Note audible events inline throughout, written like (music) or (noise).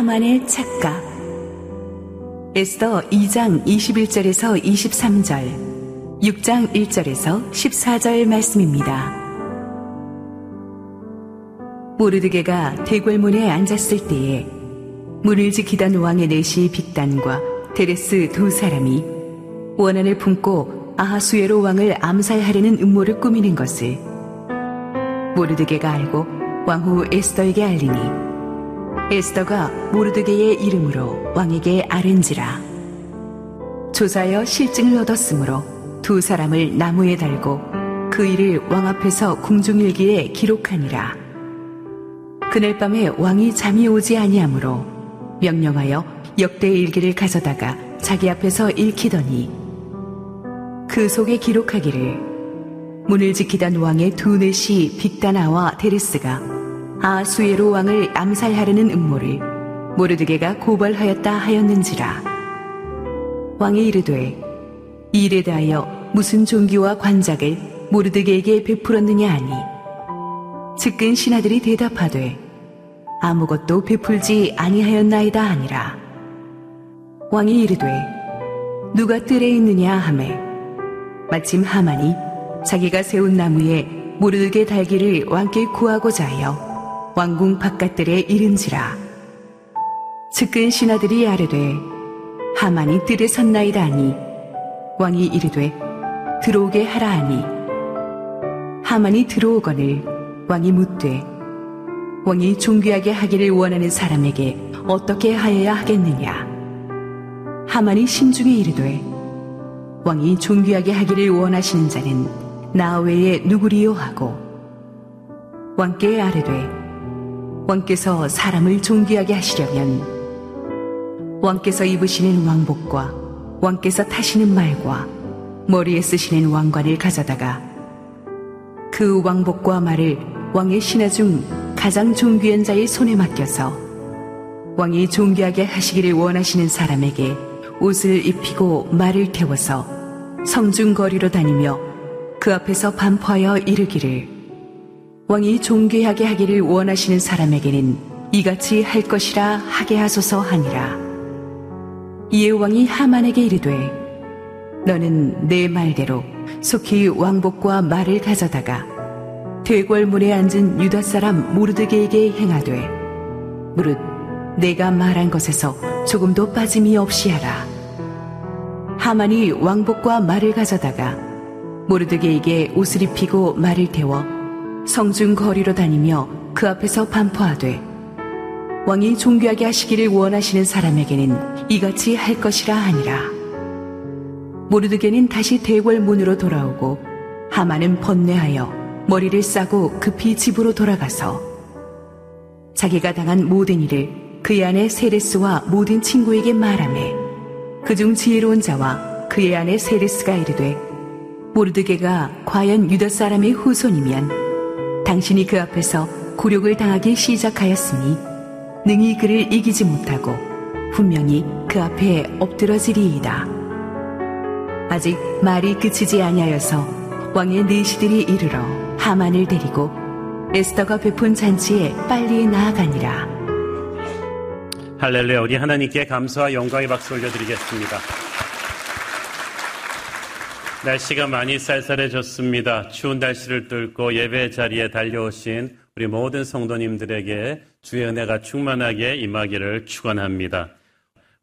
하만의 착각 에스더 2장 21절에서 23절 6장 1절에서 14절 말씀입니다. 모르드게가 대궐문에 앉았을 때에 문을 지키던 왕의 내시 빅단과 데레스 두 사람이 원한을 품고 아하수에로 왕을 암살하려는 음모를 꾸미는 것을 모르드게가 알고 왕후 에스더에게 알리니 에스더가 모르드게의 이름으로 왕에게 아른지라. 조사하여 실증을 얻었으므로 두 사람을 나무에 달고 그 일을 왕 앞에서 궁중일기에 기록하니라. 그날 밤에 왕이 잠이 오지 아니하므로 명령하여 역대 일기를 가져다가 자기 앞에서 읽히더니 그 속에 기록하기를 문을 지키던 왕의 두 넷이 빅다나와 데레스가 아수에로 왕을 암살하려는 음모를 모르드게가 고발하였다 하였는지라. 왕이 이르되 이 일에 대하여 무슨 종기와 관작을 모르드게에게 베풀었느냐 하니? 측근 신하들이 대답하되 아무것도 베풀지 아니하였나이다 하니라. 왕이 이르되 누가 뜰에 있느냐 하매? 마침 하만이 자기가 세운 나무에 모르게 달기를 왕께 구하고자 하여 왕궁 바깥들에 이른지라. 측근 신하들이 아뢰되 하만이 뜰에 섰나이다 하니 왕이 이르되 들어오게 하라 하니. 하만이 들어오거늘 왕이 묻되 왕이 존귀하게 하기를 원하는 사람에게 어떻게 하여야 하겠느냐? 하만이 신중에 이르되 왕이 존귀하게 하기를 원하시는 자는 나 외에 누구리요? 하고 왕께 아뢰되 왕께서 사람을 존귀하게 하시려면 왕께서 입으시는 왕복과 왕께서 타시는 말과 머리에 쓰시는 왕관을 가져다가 그 왕복과 말을 왕의 신하 중 가장 존귀한 자의 손에 맡겨서 왕이 존귀하게 하시기를 원하시는 사람에게 옷을 입히고 말을 태워서 성중 거리로 다니며 그 앞에서 반포하여 이르기를 왕이 존귀하게 하기를 원하시는 사람에게는 이같이 할 것이라 하게 하소서 하니라. 이에 왕이 하만에게 이르되 너는 내 말대로 속히 왕복과 말을 가져다가 대궐문에 앉은 유다 사람 모르드게에게 행하되 무릇 내가 말한 것에서 조금도 빠짐이 없이 하라. 하만이 왕복과 말을 가져다가 모르드게에게 옷을 입히고 말을 태워 성중 거리로 다니며 그 앞에서 반포하되 왕이 존귀하게 하시기를 원하시는 사람에게는 이같이 할 것이라 하니라. 모르드게는 다시 대궐 문으로 돌아오고 하만은 번뇌하여 머리를 싸고 급히 집으로 돌아가서 자기가 당한 모든 일을 그의 아내 세레스와 모든 친구에게 말하매 그중 지혜로운 자와 그의 아내 세레스가 이르되 모르드게가 과연 유다 사람의 후손이면 당신이 그 앞에서 굴욕을 당하기 시작하였으니 능히 그를 이기지 못하고 분명히 그 앞에 엎드러지리이다. 아직 말이 끝이지 아니하여서 왕의 내시들이 이르러 하만을 데리고 에스더가 베푼 잔치에 빨리 나아가니라. 할렐루야, 우리 하나님께 감사와 영광의 박수 올려드리겠습니다. 날씨가 많이 쌀쌀해졌습니다. 추운 날씨를 뚫고 예배 자리에 달려오신 우리 모든 성도님들에게 주의 은혜가 충만하게 임하기를 축원합니다.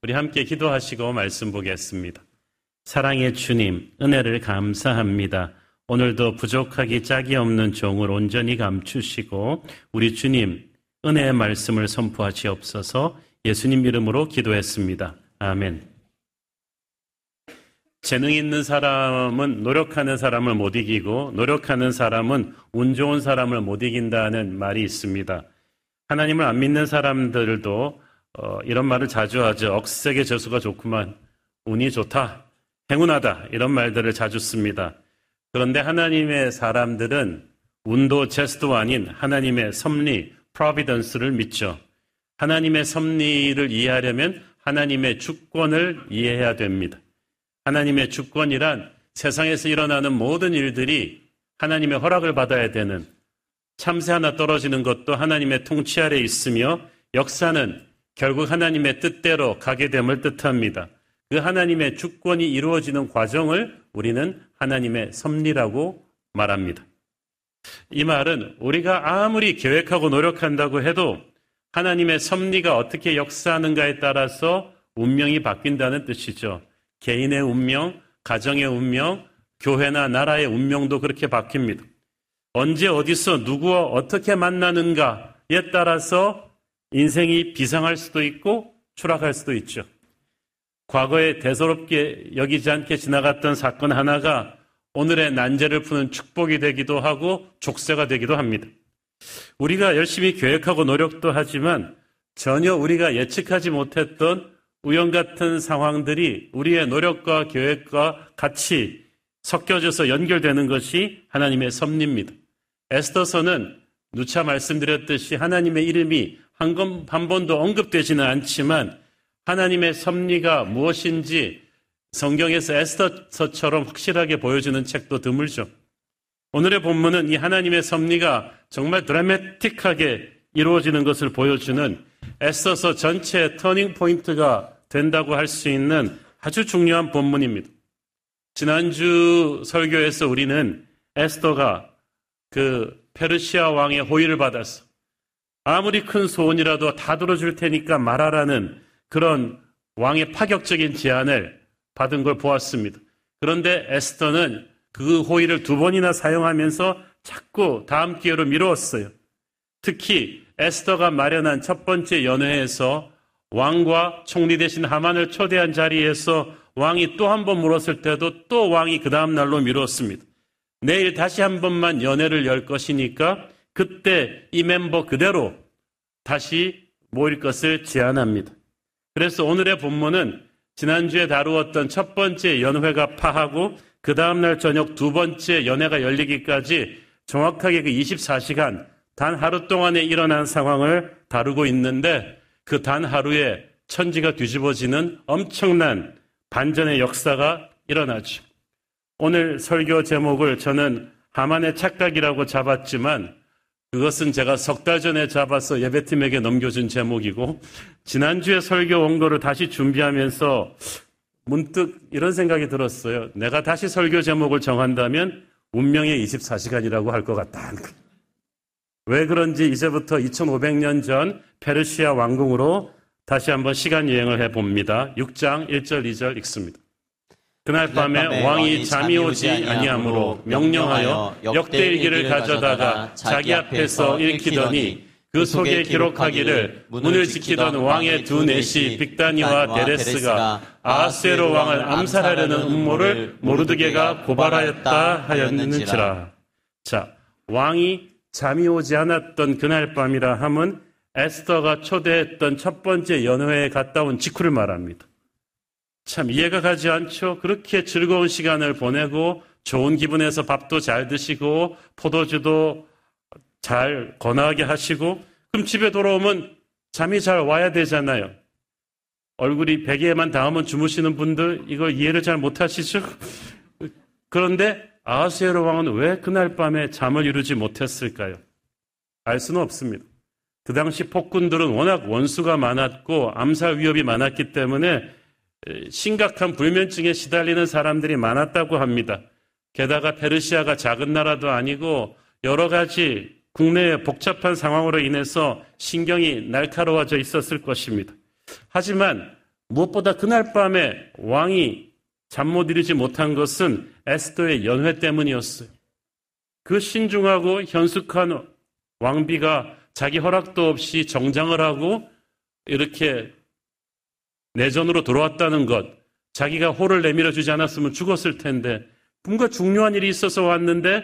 우리 함께 기도하시고 말씀 보겠습니다. 사랑의 주님, 은혜를 감사합니다. 오늘도 부족하기 짝이 없는 종을 온전히 감추시고 우리 주님 은혜의 말씀을 선포하시옵소서 예수님 이름으로 기도했습니다. 아멘. 재능 있는 사람은 노력하는 사람을 못 이기고 노력하는 사람은 운 좋은 사람을 못 이긴다는 말이 있습니다. 하나님을 안 믿는 사람들도 어, 이런 말을 자주 하죠. 억세게 저수가 좋구만. 운이 좋다. 행운하다. 이런 말들을 자주 씁니다. 그런데 하나님의 사람들은 운도 제스도 아닌 하나님의 섭리, 프로비던스를 믿죠. 하나님의 섭리를 이해하려면 하나님의 주권을 이해해야 됩니다. 하나님의 주권이란 세상에서 일어나는 모든 일들이 하나님의 허락을 받아야 되는 참새 하나 떨어지는 것도 하나님의 통치 아래 있으며 역사는 결국 하나님의 뜻대로 가게 됨을 뜻합니다. 그 하나님의 주권이 이루어지는 과정을 우리는 하나님의 섭리라고 말합니다. 이 말은 우리가 아무리 계획하고 노력한다고 해도 하나님의 섭리가 어떻게 역사하는가에 따라서 운명이 바뀐다는 뜻이죠. 개인의 운명, 가정의 운명, 교회나 나라의 운명도 그렇게 바뀝니다. 언제 어디서 누구와 어떻게 만나는가에 따라서 인생이 비상할 수도 있고 추락할 수도 있죠. 과거에 대서롭게 여기지 않게 지나갔던 사건 하나가 오늘의 난제를 푸는 축복이 되기도 하고 족쇄가 되기도 합니다. 우리가 열심히 계획하고 노력도 하지만 전혀 우리가 예측하지 못했던 우연 같은 상황들이 우리의 노력과 계획과 같이 섞여져서 연결되는 것이 하나님의 섭리입니다. 에스더서는 누차 말씀드렸듯이 하나님의 이름이 한, 건, 한 번도 언급되지는 않지만 하나님의 섭리가 무엇인지 성경에서 에스더서처럼 확실하게 보여주는 책도 드물죠. 오늘의 본문은 이 하나님의 섭리가 정말 드라마틱하게 이루어지는 것을 보여주는 에스더서 전체의 터닝 포인트가 된다고 할 수 있는 아주 중요한 본문입니다. 지난주 설교에서 우리는 에스더가 그 페르시아 왕의 호의를 받았어. 아무리 큰 소원이라도 다 들어줄 테니까 말하라는 그런 왕의 파격적인 제안을 받은 걸 보았습니다. 그런데 에스더는 그 호의를 두 번이나 사용하면서 자꾸 다음 기회로 미루었어요. 특히 에스더가 마련한 첫 번째 연회에서 왕과 총리 대신 하만을 초대한 자리에서 왕이 또 한 번 물었을 때도 또 왕이 그 다음 날로 미뤘습니다. 내일 다시 한 번만 연회를 열 것이니까 그때 이 멤버 그대로 다시 모일 것을 제안합니다. 그래서 오늘의 본문은 지난주에 다루었던 첫 번째 연회가 파하고 그 다음날 저녁 두 번째 연회가 열리기까지 정확하게 그 24시간 단 하루 동안에 일어난 상황을 다루고 있는데 그 단 하루에 천지가 뒤집어지는 엄청난 반전의 역사가 일어나죠. 오늘 설교 제목을 저는 하만의 착각이라고 잡았지만 그것은 제가 석 달 전에 잡아서 예배팀에게 넘겨준 제목이고 지난주에 설교 원고를 다시 준비하면서 문득 이런 생각이 들었어요. 내가 다시 설교 제목을 정한다면 운명의 24시간이라고 할 것 같다. 왜 그런지 이제부터 2500년 전 페르시아 왕궁으로 다시 한번 시간 여행을 해봅니다. 6장 1절 2절 읽습니다. 그날 밤에 왕이 잠이 오지 아니하므로 명령하여 역대일기를 가져다가 자기 앞에서 읽히더니 그 속에 기록하기를 문을 지키던 왕의 두 내시 빅다니와 데레스가 아하스에로 왕을 암살하려는 음모를 모르드게가 고발하였다 하였는지라. 자, 왕이 잠이 오지 않았던 그날 밤이라 함은 에스더가 초대했던 첫 번째 연회에 갔다 온 직후를 말합니다. 참 이해가 가지 않죠? 그렇게 즐거운 시간을 보내고 좋은 기분에서 밥도 잘 드시고 포도주도 잘 건하게 하시고 그럼 집에 돌아오면 잠이 잘 와야 되잖아요. 얼굴이 베개에만 닿으면 주무시는 분들 이걸 이해를 잘 못하시죠? (laughs) 그런데 아하스에로 왕은 왜 그날 밤에 잠을 이루지 못했을까요? 알 수는 없습니다. 그 당시 폭군들은 워낙 원수가 많았고 암살 위협이 많았기 때문에 심각한 불면증에 시달리는 사람들이 많았다고 합니다. 게다가 페르시아가 작은 나라도 아니고 여러 가지 국내의 복잡한 상황으로 인해서 신경이 날카로워져 있었을 것입니다. 하지만 무엇보다 그날 밤에 왕이 잠 못 이루지 못한 것은 에스더의 연회 때문이었어요. 그 신중하고 현숙한 왕비가 자기 허락도 없이 정장을 하고 이렇게 내전으로 돌아왔다는 것, 자기가 호를 내밀어 주지 않았으면 죽었을 텐데, 뭔가 중요한 일이 있어서 왔는데,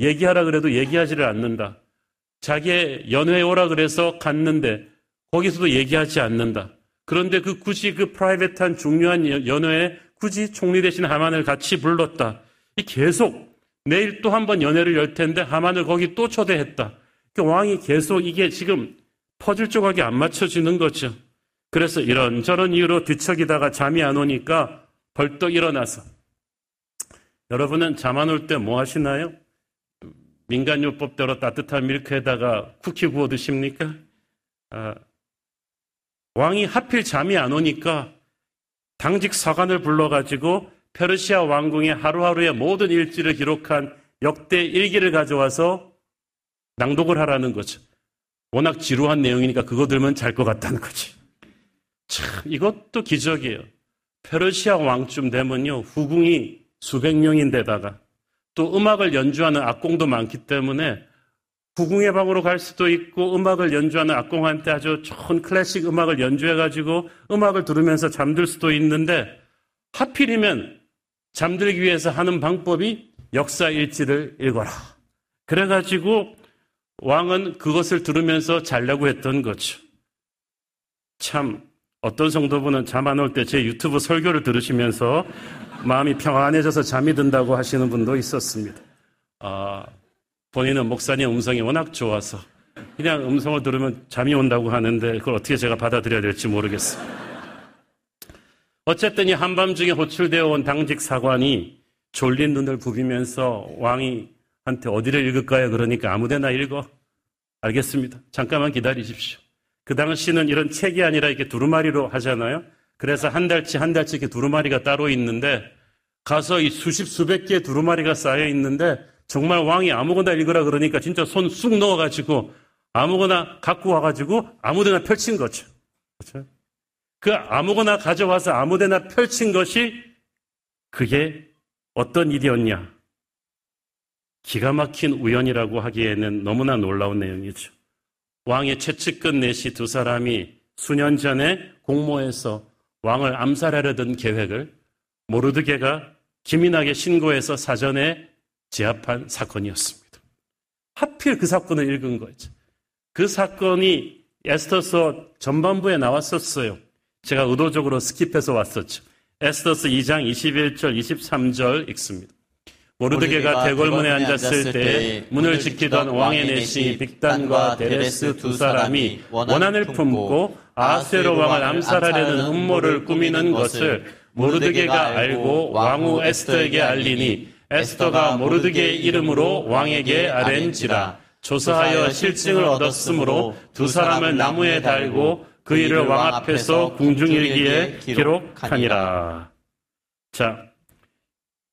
얘기하라 그래도 얘기하지를 않는다. 자기의 연회에 오라 그래서 갔는데, 거기서도 얘기하지 않는다. 그런데 그 굳이 그 프라이빗한 중요한 연회에 굳이 총리 대신 하만을 같이 불렀다. 이 계속 내일 또 한 번 연회를 열 텐데 하만을 거기 또 초대했다. 그 왕이 계속 이게 지금 퍼즐 조각이 안 맞춰지는 거죠. 그래서 이런저런 이유로 뒤척이다가 잠이 안 오니까 벌떡 일어나서 여러분은 잠 안 올 때 뭐 하시나요? 민간요법대로 따뜻한 밀크에다가 쿠키 구워 드십니까? 아, 왕이 하필 잠이 안 오니까 당직 사관을 불러가지고 페르시아 왕궁의 하루하루의 모든 일지를 기록한 역대 일기를 가져와서 낭독을 하라는 거죠. 워낙 지루한 내용이니까 그거 들면 잘 것 같다는 거지. 참, 이것도 기적이에요. 페르시아 왕쯤 되면요, 후궁이 수백 명인데다가 또 음악을 연주하는 악공도 많기 때문에 후궁의 방으로 갈 수도 있고 음악을 연주하는 악공한테 아주 좋은 클래식 음악을 연주해가지고 음악을 들으면서 잠들 수도 있는데 하필이면 잠들기 위해서 하는 방법이 역사 일지를 읽어라. 그래가지고 왕은 그것을 들으면서 잘려고 했던 거죠. 참 어떤 성도분은 잠 안 올 때 제 유튜브 설교를 들으시면서 마음이 평안해져서 잠이 든다고 하시는 분도 있었습니다. 아, 본인은 목사님 음성이 워낙 좋아서 그냥 음성을 들으면 잠이 온다고 하는데 그걸 어떻게 제가 받아들여야 될지 모르겠어요. 어쨌든 이 한밤중에 호출되어 온 당직 사관이 졸린 눈을 부비면서 왕이한테 어디를 읽을까요? 그러니까 아무데나 읽어. 알겠습니다. 잠깐만 기다리십시오. 그 당시는 이런 책이 아니라 이렇게 두루마리로 하잖아요. 그래서 한 달치 한 달치 이렇게 두루마리가 따로 있는데 가서 이 수십 수백 개의 두루마리가 쌓여 있는데 정말 왕이 아무거나 읽으라 그러니까 진짜 손 쑥 넣어가지고 아무거나 갖고 와가지고 아무데나 펼친 거죠. 그렇죠? 그 아무거나 가져와서 아무데나 펼친 것이 그게 어떤 일이었냐? 기가 막힌 우연이라고 하기에는 너무나 놀라운 내용이죠. 왕의 최측근 내시 두 사람이 수년 전에 공모해서 왕을 암살하려던 계획을 모르드게가 기민하게 신고해서 사전에 제압한 사건이었습니다. 하필 그 사건을 읽은 거죠. 그 사건이 에스더서 전반부에 나왔었어요. 제가 의도적으로 skip해서 왔었죠. 에스더서 2장 21절, 23절 읽습니다. 모르드게가 대궐문에 앉았을 때 문을 지키던 왕의 내시 빅단과 데레스 두 사람이 원한을 품고 아세로 왕을 암살하려는 음모를 꾸미는 것을 모르드게가 알고 왕후 에스더에게 알리니 에스더가 모르드게의 이름으로 왕에게 아렌지라 조사하여 실증을 얻었으므로 두 사람을 나무에 달고 그 일을 왕 앞에서 궁중일기에 기록하니라. 자,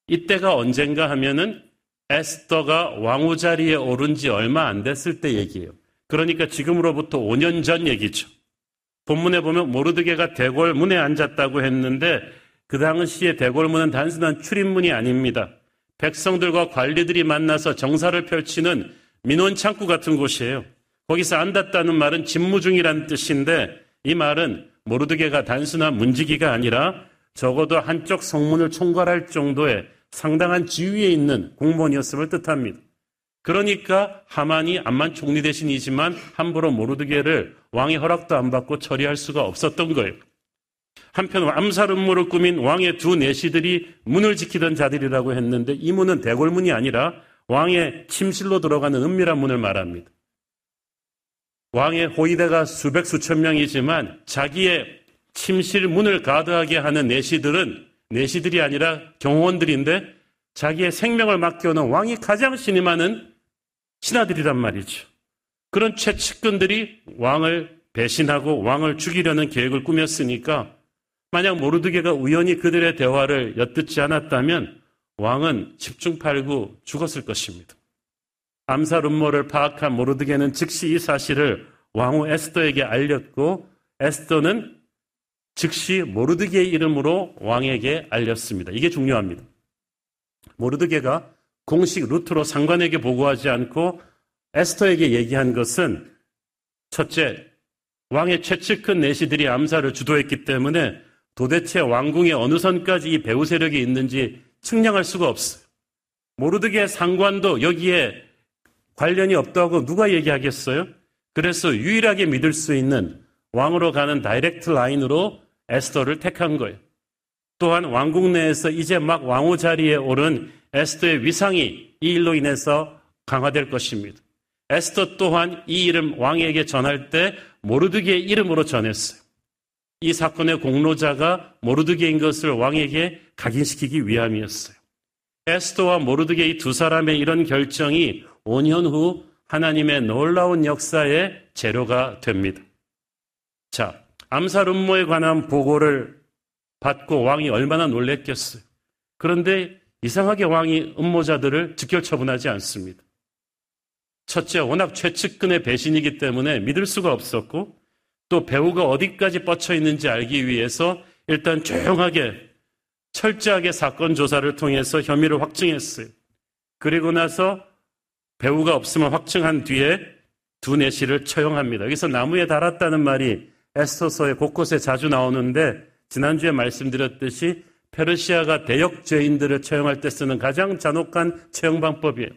이때가 언젠가 하면은 에스더가 왕후 자리에 오른 지 얼마 안 됐을 때 얘기예요. 그러니까 지금으로부터 5년 전 얘기죠. 본문에 보면 모르드게가 대궐문에 앉았다고 했는데 그 당시에 대궐문은 단순한 출입문이 아닙니다. 백성들과 관리들이 만나서 정사를 펼치는 민원 창구 같은 곳이에요. 거기서 앉았다는 말은 집무 중이란 뜻인데 이 말은 모르드게가 단순한 문지기가 아니라 적어도 한쪽 성문을 총괄할 정도의 상당한 지위에 있는 공무원이었음을 뜻합니다. 그러니까 하만이 암만 총리 대신이지만 함부로 모르드게를 왕의 허락도 안 받고 처리할 수가 없었던 거예요. 한편 암살 음모를 꾸민 왕의 두 내시들이 문을 지키던 자들이라고 했는데 이 문은 대궐문이 아니라 왕의 침실로 들어가는 은밀한 문을 말합니다. 왕의 호위대가 수백 수천 명이지만 자기의 침실 문을 가드하게 하는 내시들은 내시들이 아니라 경호원들인데 자기의 생명을 맡겨놓은 왕이 가장 신임하는 신하들이란 말이죠. 그런 최측근들이 왕을 배신하고 왕을 죽이려는 계획을 꾸몄으니까 만약 모르드게가 우연히 그들의 대화를 엿듣지 않았다면 왕은 집중팔구 죽었을 것입니다. 암살 음모를 파악한 모르드게는 즉시 이 사실을 왕후 에스더에게 알렸고 에스더는 즉시 모르드게의 이름으로 왕에게 알렸습니다. 이게 중요합니다. 모르드게가 공식 루트로 상관에게 보고하지 않고 에스더에게 얘기한 것은 첫째, 왕의 최측근 내시들이 암살을 주도했기 때문에 도대체 왕궁의 어느 선까지 이 배후 세력이 있는지 측량할 수가 없어요. 모르드게 상관도 여기에 관련이 없다고 누가 얘기하겠어요? 그래서 유일하게 믿을 수 있는 왕으로 가는 다이렉트 라인으로 에스더를 택한 거예요. 또한 왕국 내에서 이제 막 왕후 자리에 오른 에스더의 위상이 이 일로 인해서 강화될 것입니다. 에스더 또한 이 이름 왕에게 전할 때 모르드게의 이름으로 전했어요. 이 사건의 공로자가 모르드게인 것을 왕에게 각인시키기 위함이었어요. 에스더와 모르드게 이 두 사람의 이런 결정이 5년 후 하나님의 놀라운 역사의 재료가 됩니다. 자, 암살 음모에 관한 보고를 받고 왕이 얼마나 놀랬겠어요. 그런데 이상하게 왕이 음모자들을 직결 처분하지 않습니다. 첫째, 워낙 최측근의 배신이기 때문에 믿을 수가 없었고, 또 배우가 어디까지 뻗쳐 있는지 알기 위해서 일단 조용하게, 철저하게 사건 조사를 통해서 혐의를 확증했어요. 그리고 나서 배우가 없으면 확증한 뒤에 두 내시를 처형합니다. 여기서 나무에 달았다는 말이 에스터서의 곳곳에 자주 나오는데, 지난주에 말씀드렸듯이 페르시아가 대역 죄인들을 처형할 때 쓰는 가장 잔혹한 처형 방법이에요.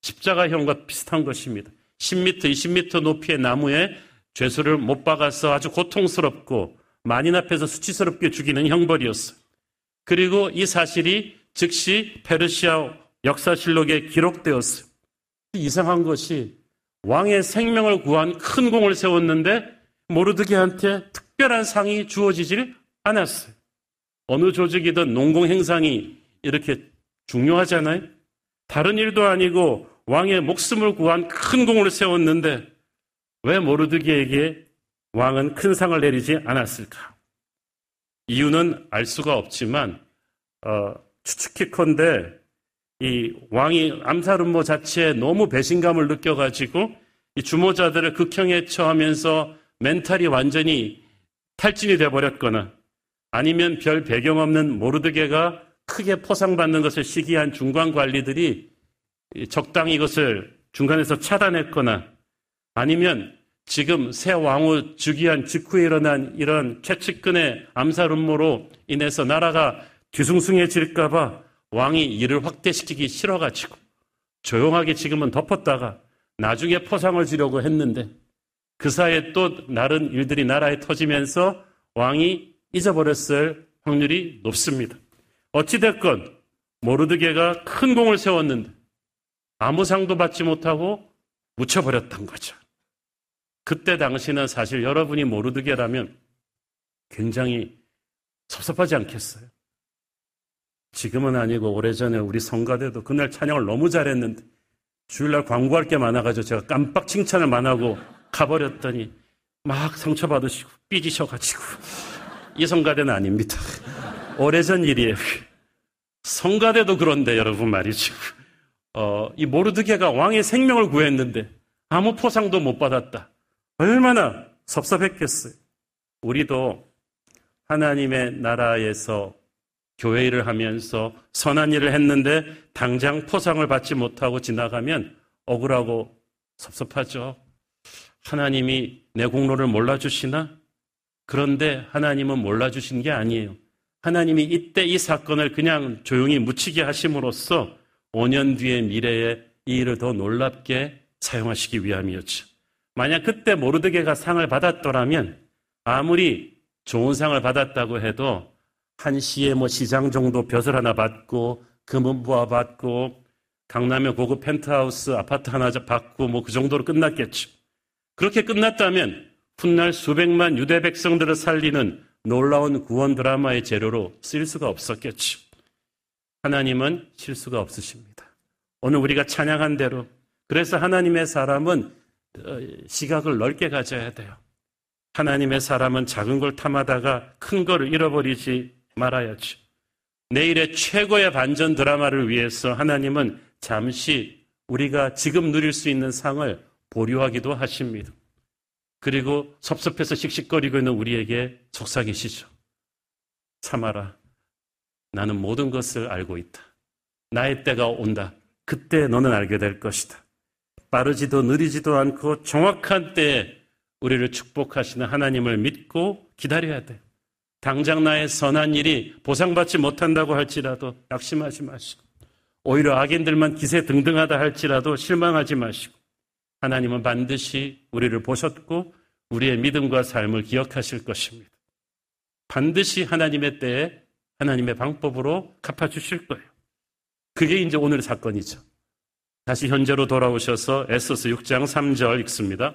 십자가형과 비슷한 것입니다. 10m, 20m 높이의 나무에 죄수를 못 박아서 아주 고통스럽고 만인 앞에서 수치스럽게 죽이는 형벌이었어요. 그리고 이 사실이 즉시 페르시아 역사실록에 기록되었어요. 이상한 것이 왕의 생명을 구한 큰 공을 세웠는데 모르드게한테 특별한 상이 주어지질 않았어요. 어느 조직이든 농공 행상이 이렇게 중요하잖아요. 다른 일도 아니고 왕의 목숨을 구한 큰 공을 세웠는데 왜 모르드기에게 왕은 큰 상을 내리지 않았을까? 이유는 알 수가 없지만 어, 추측히컨대 이 왕이 암살 음모 자체에 너무 배신감을 느껴가지고 이 주모자들을 극형에 처하면서 멘탈이 완전히 탈진이 돼버렸거나 아니면 별 배경 없는 모르드게가 크게 포상받는 것을 시기한 중간 관리들이 적당히 이것을 중간에서 차단했거나 아니면 지금 새 왕후 즉위한 직후에 일어난 이런 최측근의 암살 음모로 인해서 나라가 뒤숭숭해질까봐 왕이 이를 확대시키기 싫어가지고 조용하게 지금은 덮었다가 나중에 포상을 주려고 했는데 그 사이에 또 다른 일들이 나라에 터지면서 왕이 잊어버렸을 확률이 높습니다. 어찌됐건 모르드게가 큰 공을 세웠는데 아무 상도 받지 못하고 묻혀버렸던 거죠. 그때 당시는 사실 여러분이 모르드게라면 굉장히 섭섭하지 않겠어요? 지금은 아니고 오래전에 우리 성가대도 그날 찬양을 너무 잘했는데 주일날 광고할 게 많아가지고 제가 깜빡 칭찬을 만 하고 가버렸더니 막 상처받으시고 삐지셔가지고 이 성가대는 아닙니다. 오래전 일이에요. 성가대도 그런데 여러분 말이죠. 어, 이 모르드게가 왕의 생명을 구했는데 아무 포상도 못 받았다. 얼마나 섭섭했겠어요. 우리도 하나님의 나라에서 교회 일을 하면서 선한 일을 했는데 당장 포상을 받지 못하고 지나가면 억울하고 섭섭하죠. 하나님이 내 공로를 몰라주시나? 그런데 하나님은 몰라주신 게 아니에요. 하나님이 이때 이 사건을 그냥 조용히 묻히게 하심으로써 5년 뒤의 미래에 이 일을 더 놀랍게 사용하시기 위함이었죠. 만약 그때 모르드게가 상을 받았더라면 아무리 좋은 상을 받았다고 해도 한 시에 뭐 시장 정도 벼슬 하나 받고 금은부화 받고 강남의 고급 펜트하우스 아파트 하나 받고 뭐 그 정도로 끝났겠죠. 그렇게 끝났다면 훗날 수백만 유대 백성들을 살리는 놀라운 구원 드라마의 재료로 쓰일 수가 없었겠죠. 하나님은 실수가 없으십니다. 오늘 우리가 찬양한 대로 그래서 하나님의 사람은 어, 시각을 넓게 가져야 돼요. 하나님의 사람은 작은 걸 탐하다가 큰 거를 잃어버리지 말아야죠. 내일의 최고의 반전 드라마를 위해서 하나님은 잠시 우리가 지금 누릴 수 있는 상을 보류하기도 하십니다. 그리고 섭섭해서 씩씩거리고 있는 우리에게 속삭이시죠. 참아라. 나는 모든 것을 알고 있다. 나의 때가 온다. 그때 너는 알게 될 것이다. 빠르지도 느리지도 않고 정확한 때에 우리를 축복하시는 하나님을 믿고 기다려야 돼. 당장 나의 선한 일이 보상받지 못한다고 할지라도 낙심하지 마시고, 오히려 악인들만 기세 등등하다 할지라도 실망하지 마시고, 하나님은 반드시 우리를 보셨고, 우리의 믿음과 삶을 기억하실 것입니다. 반드시 하나님의 때에 하나님의 방법으로 갚아주실 거예요. 그게 이제 오늘 사건이죠. 다시 현재로 돌아오셔서 에소스 6장 3절 읽습니다.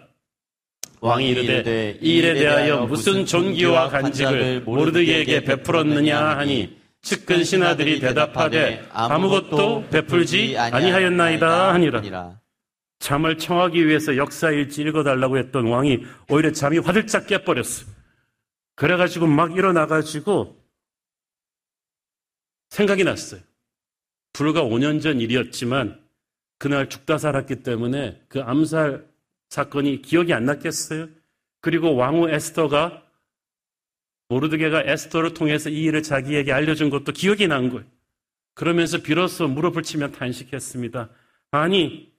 왕이 이르되 이 일에 대하여 무슨 존귀와 간직을 모르드에게 베풀었느냐 하니 측근 신하들이 대답하되 아무것도 베풀지 아니하였나이다 하니라. 잠을 청하기 위해서 역사일지 읽어달라고 했던 왕이 오히려 잠이 화들짝 깨버렸어. 그래가지고 막 일어나가지고 생각이 났어요. 불과 5년 전 일이었지만 그날 죽다 살았기 때문에 그 암살 사건이 기억이 안 났겠어요? 그리고 왕후 에스더가 모르드게가 에스더를 통해서 이 일을 자기에게 알려준 것도 기억이 난 거예요. 그러면서 비로소 무릎을 치며 탄식했습니다. 아니,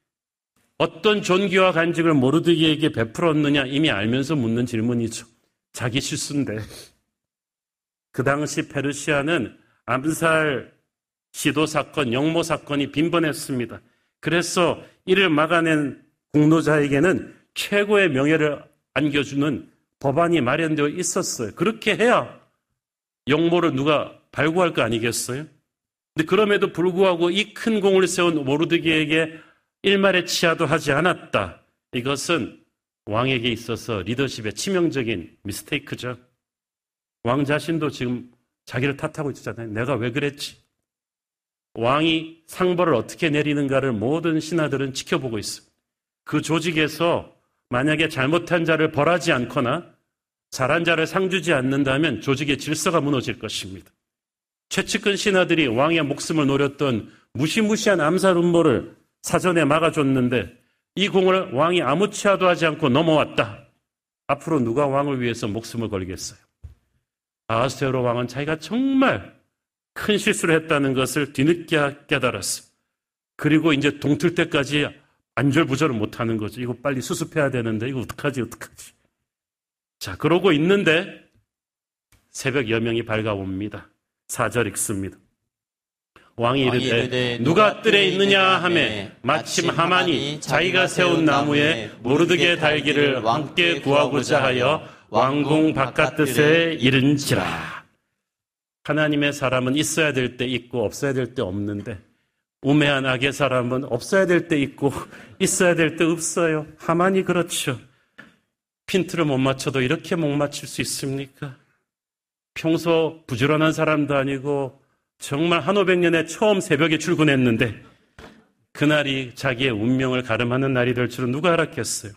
어떤 존귀와 간직을 모르드게에게 베풀었느냐 이미 알면서 묻는 질문이죠. 자기 실수인데. 그 당시 페르시아는 암살 시도 사건, 영모 사건이 빈번했습니다. 그래서 이를 막아낸 공로자에게는 최고의 명예를 안겨주는 법안이 마련되어 있었어요. 그렇게 해야 영모를 누가 발구할 거 아니겠어요? 근데 그럼에도 불구하고 이 큰 공을 세운 모르드기에게 일말의 치하도 하지 않았다. 이것은 왕에게 있어서 리더십의 치명적인 미스테이크죠. 왕 자신도 지금 자기를 탓하고 있잖아요. 내가 왜 그랬지? 왕이 상벌을 어떻게 내리는가를 모든 신하들은 지켜보고 있습니다. 그 조직에서 만약에 잘못한 자를 벌하지 않거나 잘한 자를 상주지 않는다면 조직의 질서가 무너질 것입니다. 최측근 신하들이 왕의 목숨을 노렸던 무시무시한 암살 음모를 사전에 막아줬는데 이 공을 왕이 아무 치하도 하지 않고 넘어왔다. 앞으로 누가 왕을 위해서 목숨을 걸겠어요? 아하스테로 왕은 자기가 정말 큰 실수를 했다는 것을 뒤늦게 깨달았어. 그리고 이제 동틀 때까지 안절부절을 못하는 거죠. 이거 빨리 수습해야 되는데 이거 어떡하지 어떡하지. 자 그러고 있는데 새벽 여명이 밝아옵니다. 사절 읽습니다. 왕이 이르되 누가 뜰에 있느냐 하매 마침 하만이 자기가 세운 나무에 모르드게 달기를 왕께 구하고자 하여 왕궁 바깥 뜻에 이른지라. 하나님의 사람은 있어야 될 때 있고 없어야 될 때 없는데 우매한 악의 사람은 없어야 될 때 있고 (laughs) 있어야 될 때 없어요. 하만이 그렇죠. 핀트를 못 맞춰도 이렇게 못 맞출 수 있습니까? 평소 부지런한 사람도 아니고 정말 한 오백 년에 처음 새벽에 출근했는데 그날이 자기의 운명을 가름하는 날이 될 줄은 누가 알았겠어요?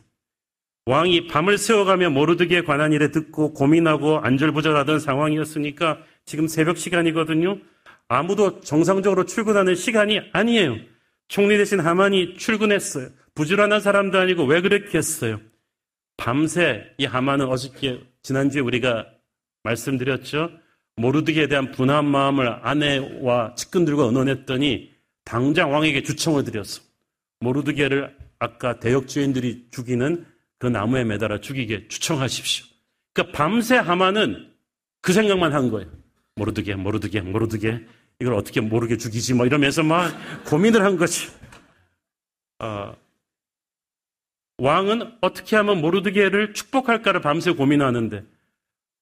왕이 밤을 새워가며 모르드기에 관한 일에 듣고 고민하고 안절부절하던 상황이었으니까 지금 새벽 시간이거든요. 아무도 정상적으로 출근하는 시간이 아니에요. 총리 대신 하만이 출근했어요. 부지런한 사람도 아니고 왜 그랬겠어요? 밤새 이 하만은 어저께 지난주에 우리가 말씀드렸죠. 모르드기에 대한 분한 마음을 아내와 측근들과 의논했더니 당장 왕에게 주청을 드렸어. 모르드게를 아까 대역주인들이 죽이는 그 나무에 매달아 죽이게 추청하십시오. 그러니까 밤새 하마는 그 생각만 한 거예요. 모르드게, 모르드게, 모르드게. 이걸 어떻게 모르게 죽이지 뭐 이러면서 막 고민을 한 거지. 어, 왕은 어떻게 하면 모르드게를 축복할까를 밤새 고민하는데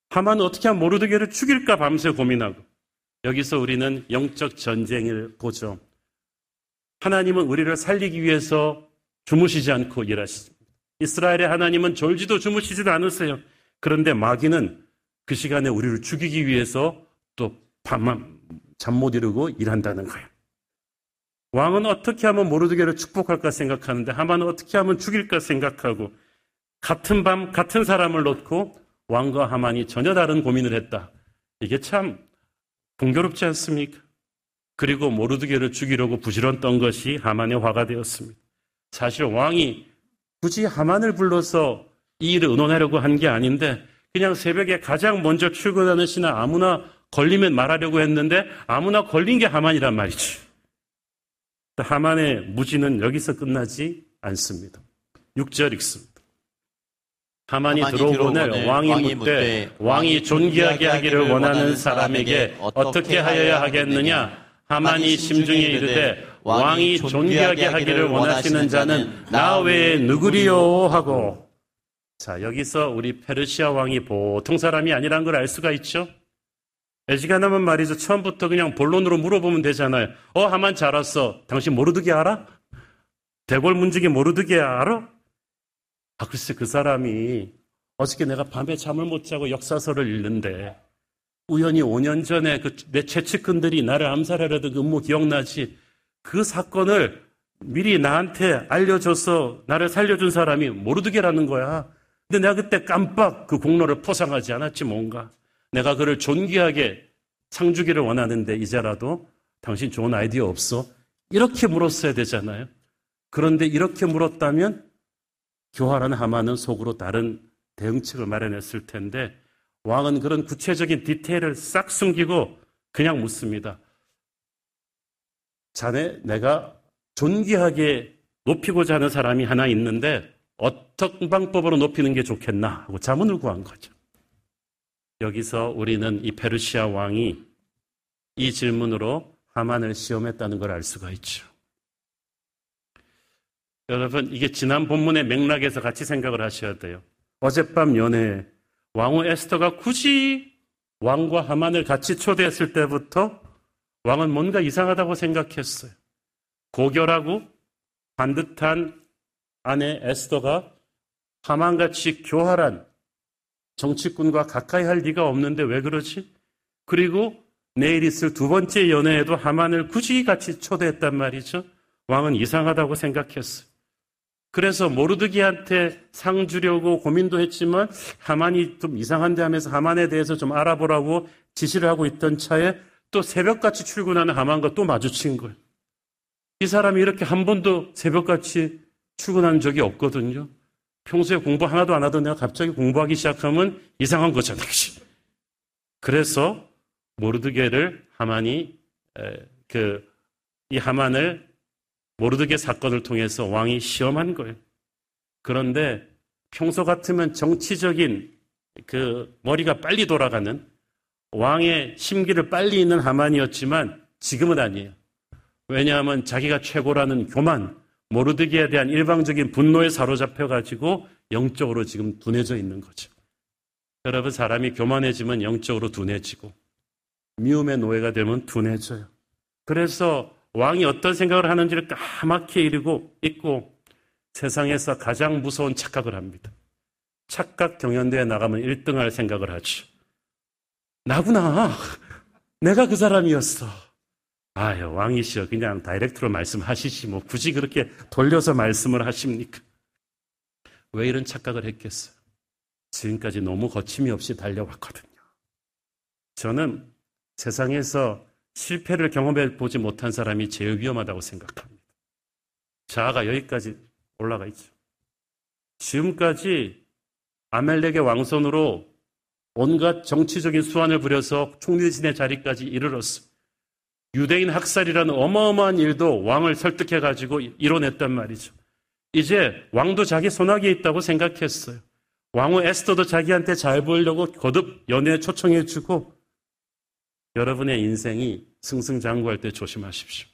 하만은 어떻게 하면 모르드게를 죽일까 밤새 고민하고 여기서 우리는 영적 전쟁을 보죠. 하나님은 우리를 살리기 위해서 주무시지 않고 일하십니다. 이스라엘의 하나님은 졸지도 주무시지도 않으세요. 그런데 마귀는 그 시간에 우리를 죽이기 위해서 또 밤만 잠 못 이루고 일한다는 거예요. 왕은 어떻게 하면 모르드게를 축복할까 생각하는데 하만은 어떻게 하면 죽일까 생각하고 같은 밤 같은 사람을 놓고 왕과 하만이 전혀 다른 고민을 했다. 이게 참 공교롭지 않습니까? 그리고 모르드게를 죽이려고 부지런던 것이 하만의 화가 되었습니다. 사실 왕이 굳이 하만을 불러서 이 일을 의논하려고 한 게 아닌데 그냥 새벽에 가장 먼저 출근하는 신하 아무나 걸리면 말하려고 했는데 아무나 걸린 게 하만이란 말이지. 하만의 무지는 여기서 끝나지 않습니다. 6절 읽습니다. 하만이 들어오거늘 왕이 묻되 왕이 존귀하게 하기를 원하는 사람에게 어떻게 하여야 하겠느냐? 하만이 심중에 이르되 왕이 존귀하게 하기를 원하시는 자는 나 외에 누구리요 하고 자 여기서 우리 페르시아 왕이 보통 사람이 아니란 걸 알 수가 있죠. 에지가나면 말이죠. 처음부터 그냥 본론으로 물어보면 되잖아요. 어 하만 잘 왔어. 당신 모르드게 알아? 대궐 문지기 모르드게 알아? 아 글쎄 그 사람이 어저께 내가 밤에 잠을 못 자고 역사서를 읽는데 우연히 5년 전에 그 내 최측근들이 나를 암살하려던 그 음모 기억나지? 그 사건을 미리 나한테 알려줘서 나를 살려준 사람이 모르드게라는 거야. 근데 내가 그때 깜빡 그 공로를 포상하지 않았지 뭔가. 내가 그를 존귀하게 상주기를 원하는데 이제라도 당신 좋은 아이디어 없어? 이렇게 물었어야 되잖아요. 그런데 이렇게 물었다면 교활한 하마는 속으로 다른 대응책을 마련했을 텐데 왕은 그런 구체적인 디테일을 싹 숨기고 그냥 묻습니다. 자네, 내가 존귀하게 높이고자 하는 사람이 하나 있는데 어떤 방법으로 높이는 게 좋겠나 하고 자문을 구한 거죠. 여기서 우리는 이 페르시아 왕이 이 질문으로 하만을 시험했다는 걸 알 수가 있죠. 여러분, 이게 지난 본문의 맥락에서 같이 생각을 하셔야 돼요. 어젯밤 연애 왕후 에스터가 굳이 왕과 하만을 같이 초대했을 때부터 왕은 뭔가 이상하다고 생각했어요. 고결하고 반듯한 아내 에스더가 하만같이 교활한 정치꾼과 가까이 할 리가 없는데 왜 그러지? 그리고 내일 있을 두 번째 연애에도 하만을 굳이 같이 초대했단 말이죠. 왕은 이상하다고 생각했어요. 그래서 모르드기한테 상 주려고 고민도 했지만 하만이 좀 이상한데 하면서 하만에 대해서 좀 알아보라고 지시를 하고 있던 차에 또 새벽같이 출근하는 하만과 또 마주친 거예요. 이 사람이 이렇게 한 번도 새벽같이 출근한 적이 없거든요. 평소에 공부 하나도 안 하던 내가 갑자기 공부하기 시작하면 이상한 거잖아요. 그래서 모르드게를 하만이 그 이 하만을 모르드게 사건을 통해서 왕이 시험한 거예요. 그런데 평소 같으면 정치적인 그 머리가 빨리 돌아가는 왕의 심기를 빨리 있는 하만이었지만 지금은 아니에요. 왜냐하면 자기가 최고라는 교만, 모르드기에 대한 일방적인 분노에 사로잡혀 가지고 영적으로 지금 둔해져 있는 거죠. 여러분 사람이 교만해지면 영적으로 둔해지고 미움의 노예가 되면 둔해져요. 그래서 왕이 어떤 생각을 하는지를 까맣게 이루고 있고 세상에서 가장 무서운 착각을 합니다. 착각 경연대에 나가면 1등 할 생각을 하죠. 나구나. 내가 그 사람이었어. 아유, 왕이시여. 그냥 다이렉트로 말씀하시지. 뭐, 굳이 그렇게 돌려서 말씀을 하십니까? 왜 이런 착각을 했겠어요? 지금까지 너무 거침이 없이 달려왔거든요. 저는 세상에서 실패를 경험해 보지 못한 사람이 제일 위험하다고 생각합니다. 자아가 여기까지 올라가 있죠. 지금까지 아멜렉의 왕손으로 온갖 정치적인 수완을 부려서 총리진의 자리까지 이르렀어. 유대인 학살이라는 어마어마한 일도 왕을 설득해가지고 이뤄냈단 말이죠. 이제 왕도 자기 손아귀에 있다고 생각했어요. 왕후 에스더도 자기한테 잘 보이려고 거듭 연애에 초청해주고 여러분의 인생이 승승장구할 때 조심하십시오.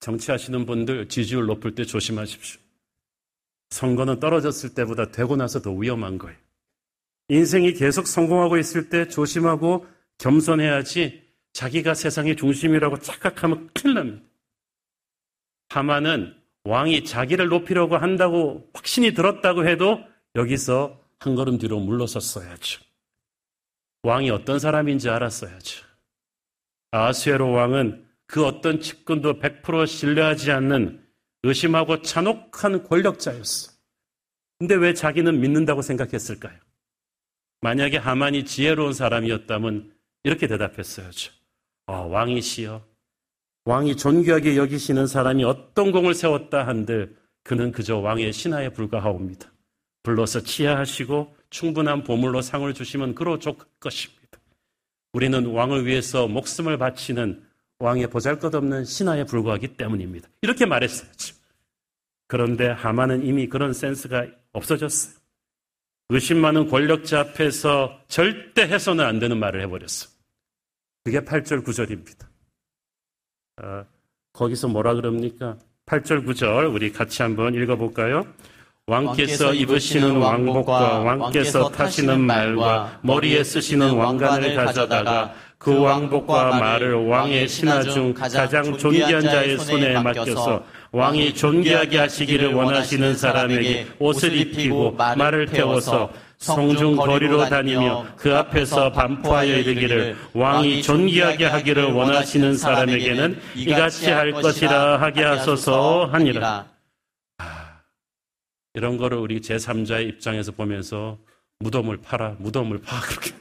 정치하시는 분들 지지율 높을 때 조심하십시오. 선거는 떨어졌을 때보다 되고 나서 더 위험한 거예요. 인생이 계속 성공하고 있을 때 조심하고 겸손해야지 자기가 세상의 중심이라고 착각하면 큰일 납니다. 하마는 왕이 자기를 높이려고 한다고 확신이 들었다고 해도 여기서 한 걸음 뒤로 물러섰어야죠. 왕이 어떤 사람인지 알았어야죠. 아수에로 왕은 그 어떤 측근도 100% 신뢰하지 않는 의심하고 잔혹한 권력자였어. 근데 왜 자기는 믿는다고 생각했을까요? 만약에 하만이 지혜로운 사람이었다면 이렇게 대답했어야죠. 어, 왕이시여. 왕이 존귀하게 여기시는 사람이 어떤 공을 세웠다 한들 그는 그저 왕의 신하에 불과하옵니다. 불러서 치하하시고 충분한 보물로 상을 주시면 그로 좋을 것입니다. 우리는 왕을 위해서 목숨을 바치는 왕의 보잘것없는 신하에 불과하기 때문입니다. 이렇게 말했어야죠. 그런데 하만은 이미 그런 센스가 없어졌어요. 의심 많은 권력자 앞에서 절대 해서는 안 되는 말을 해버렸어. 그게 8절 9절입니다. 어, 거기서 뭐라 그럽니까? 8절 9절 우리 같이 한번 읽어볼까요? 왕께서 입으시는 왕복과 왕께서 타시는 말과 머리에 쓰시는 왕관을 가져다가 그 왕복과 말을 왕의 신하 중 가장 존귀한 자의 손에 맡겨서 왕이 존귀하게 하시기를 원하시는 사람에게 옷을 입히고 말을 태워서 성중 거리로 다니며 그 앞에서 반포하여 이르기를 왕이 존귀하게 하기를 원하시는 사람에게는 이같이 할 것이라 하게 하소서 하니라. 이런 거를 우리 제3자의 입장에서 보면서 무덤을 팔아, 무덤을 파, 그렇게.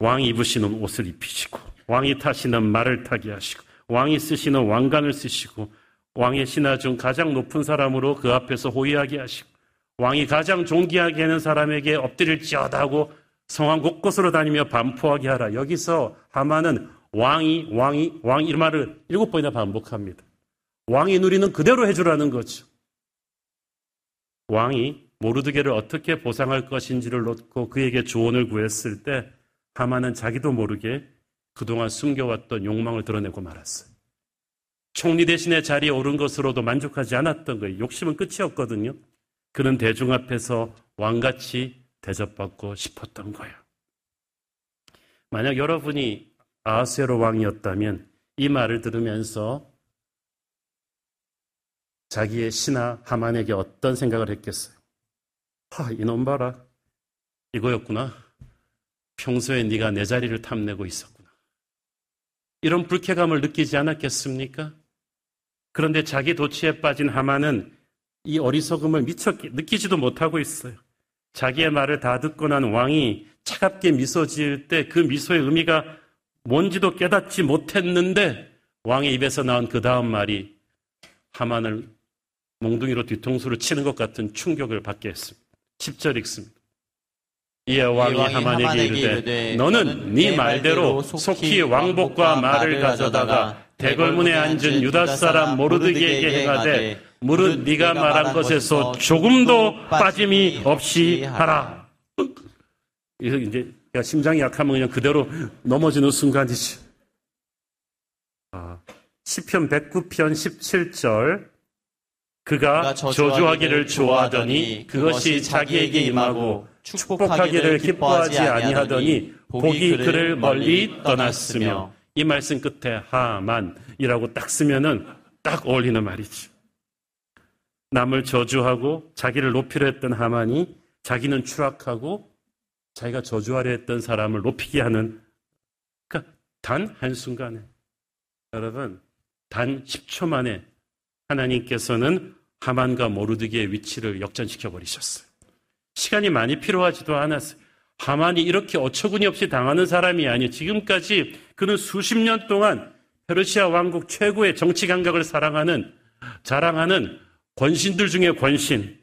왕이 입으시는 옷을 입히시고, 왕이 타시는 말을 타게 하시고, 왕이 쓰시는 왕관을 쓰시고, 왕의 신하 중 가장 높은 사람으로 그 앞에서 호위하게 하시고, 왕이 가장 존귀하게 하는 사람에게 엎드릴지어다 하고 성왕 곳곳으로 다니며 반포하게 하라. 여기서 하만은 왕이, 왕이, 왕, 이 말을 일곱 번이나 반복합니다. 왕이 누리는 그대로 해주라는 거죠. 왕이 모르드게를 어떻게 보상할 것인지를 놓고 그에게 조언을 구했을 때 하만은 자기도 모르게 그동안 숨겨왔던 욕망을 드러내고 말았어요. 총리 대신의 자리에 오른 것으로도 만족하지 않았던 거예요. 욕심은 끝이 없거든요. 그는 대중 앞에서 왕같이 대접받고 싶었던 거예요. 만약 여러분이 아하스로 왕이었다면 이 말을 들으면서 자기의 신하 하만에게 어떤 생각을 했겠어요? 하, 이놈 봐라. 이거였구나. 평소에 네가 내 자리를 탐내고 있었구나. 이런 불쾌감을 느끼지 않았겠습니까? 그런데 자기 도취에 빠진 하만은 이 어리석음을 미처 느끼지도 못하고 있어요. 자기의 말을 다 듣고 난 왕이 차갑게 미소 지을 때 그 미소의 의미가 뭔지도 깨닫지 못했는데 왕의 입에서 나온 그 다음 말이 하만을 몽둥이로 뒤통수를 치는 것 같은 충격을 받게 했습니다. 10절 읽습니다. 이에 왕이 하만에게 이르되 너는 네 말대로 속히 왕복과 말을 가져다가 대궐문에 앉은 유다 사람 모르드게에게 행하되 무릇 네가 말한 것에서 조금도 빠짐이 없이 하라. 이제 심장이 약하면 그냥 그대로 넘어지는 순간이지. 아, 시편 109편 17절 그가 저주하기를 좋아하더니 그것이 자기에게 임하고 축복하기를 기뻐하지 아니하더니 복이 그를 멀리 떠났으며 이 말씀 끝에 하만이라고 딱 쓰면은 딱 어울리는 말이지. 남을 저주하고 자기를 높이려 했던 하만이 자기는 추락하고 자기가 저주하려 했던 사람을 높이게 하는 그러니까 단 한순간에 여러분 단 10초 만에 하나님께서는 하만과 모르드기의 위치를 역전시켜 버리셨어요. 시간이 많이 필요하지도 않았어요. 하만이 이렇게 어처구니 없이 당하는 사람이 아니에요. 지금까지 그는 수십 년 동안 페르시아 왕국 최고의 정치 감각을 사랑하는 자랑하는 권신들 중에 권신,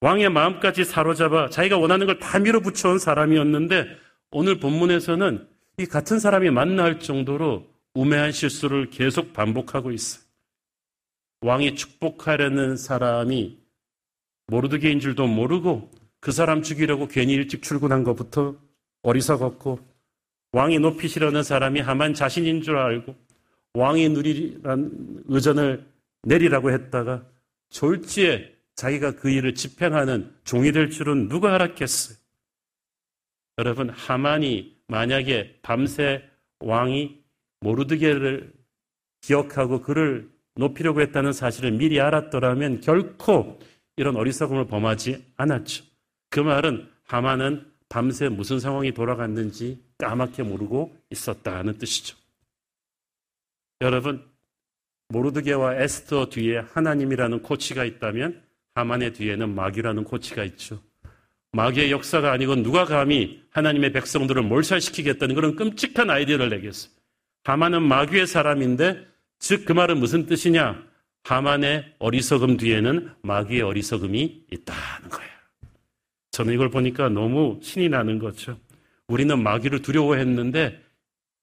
왕의 마음까지 사로잡아 자기가 원하는 걸 다 밀어붙여온 사람이었는데 오늘 본문에서는 이 같은 사람이 만날 정도로 우매한 실수를 계속 반복하고 있어요. 왕이 축복하려는 사람이 모르드게인 줄도 모르고 그 사람 죽이려고 괜히 일찍 출근한 것부터 어리석었고 왕이 높이시려는 사람이 하만 자신인 줄 알고 왕이 누리란 의전을 내리라고 했다가 졸지에 자기가 그 일을 집행하는 종이 될 줄은 누가 알았겠어요? 여러분, 하만이 만약에 밤새 왕이 모르드게를 기억하고 그를 높이려고 했다는 사실을 미리 알았더라면 결코 이런 어리석음을 범하지 않았죠. 그 말은 하만은 밤새 무슨 상황이 돌아갔는지 까맣게 모르고 있었다는 뜻이죠. 여러분, 모르드게와 에스터 뒤에 하나님이라는 코치가 있다면 하만의 뒤에는 마귀라는 코치가 있죠. 마귀의 역사가 아니고 누가 감히 하나님의 백성들을 몰살시키겠다는 그런 끔찍한 아이디어를 내겠어요. 하만은 마귀의 사람인데 즉 그 말은 무슨 뜻이냐? 하만의 어리석음 뒤에는 마귀의 어리석음이 있다는 거예요. 저는 이걸 보니까 너무 신이 나는 거죠. 우리는 마귀를 두려워했는데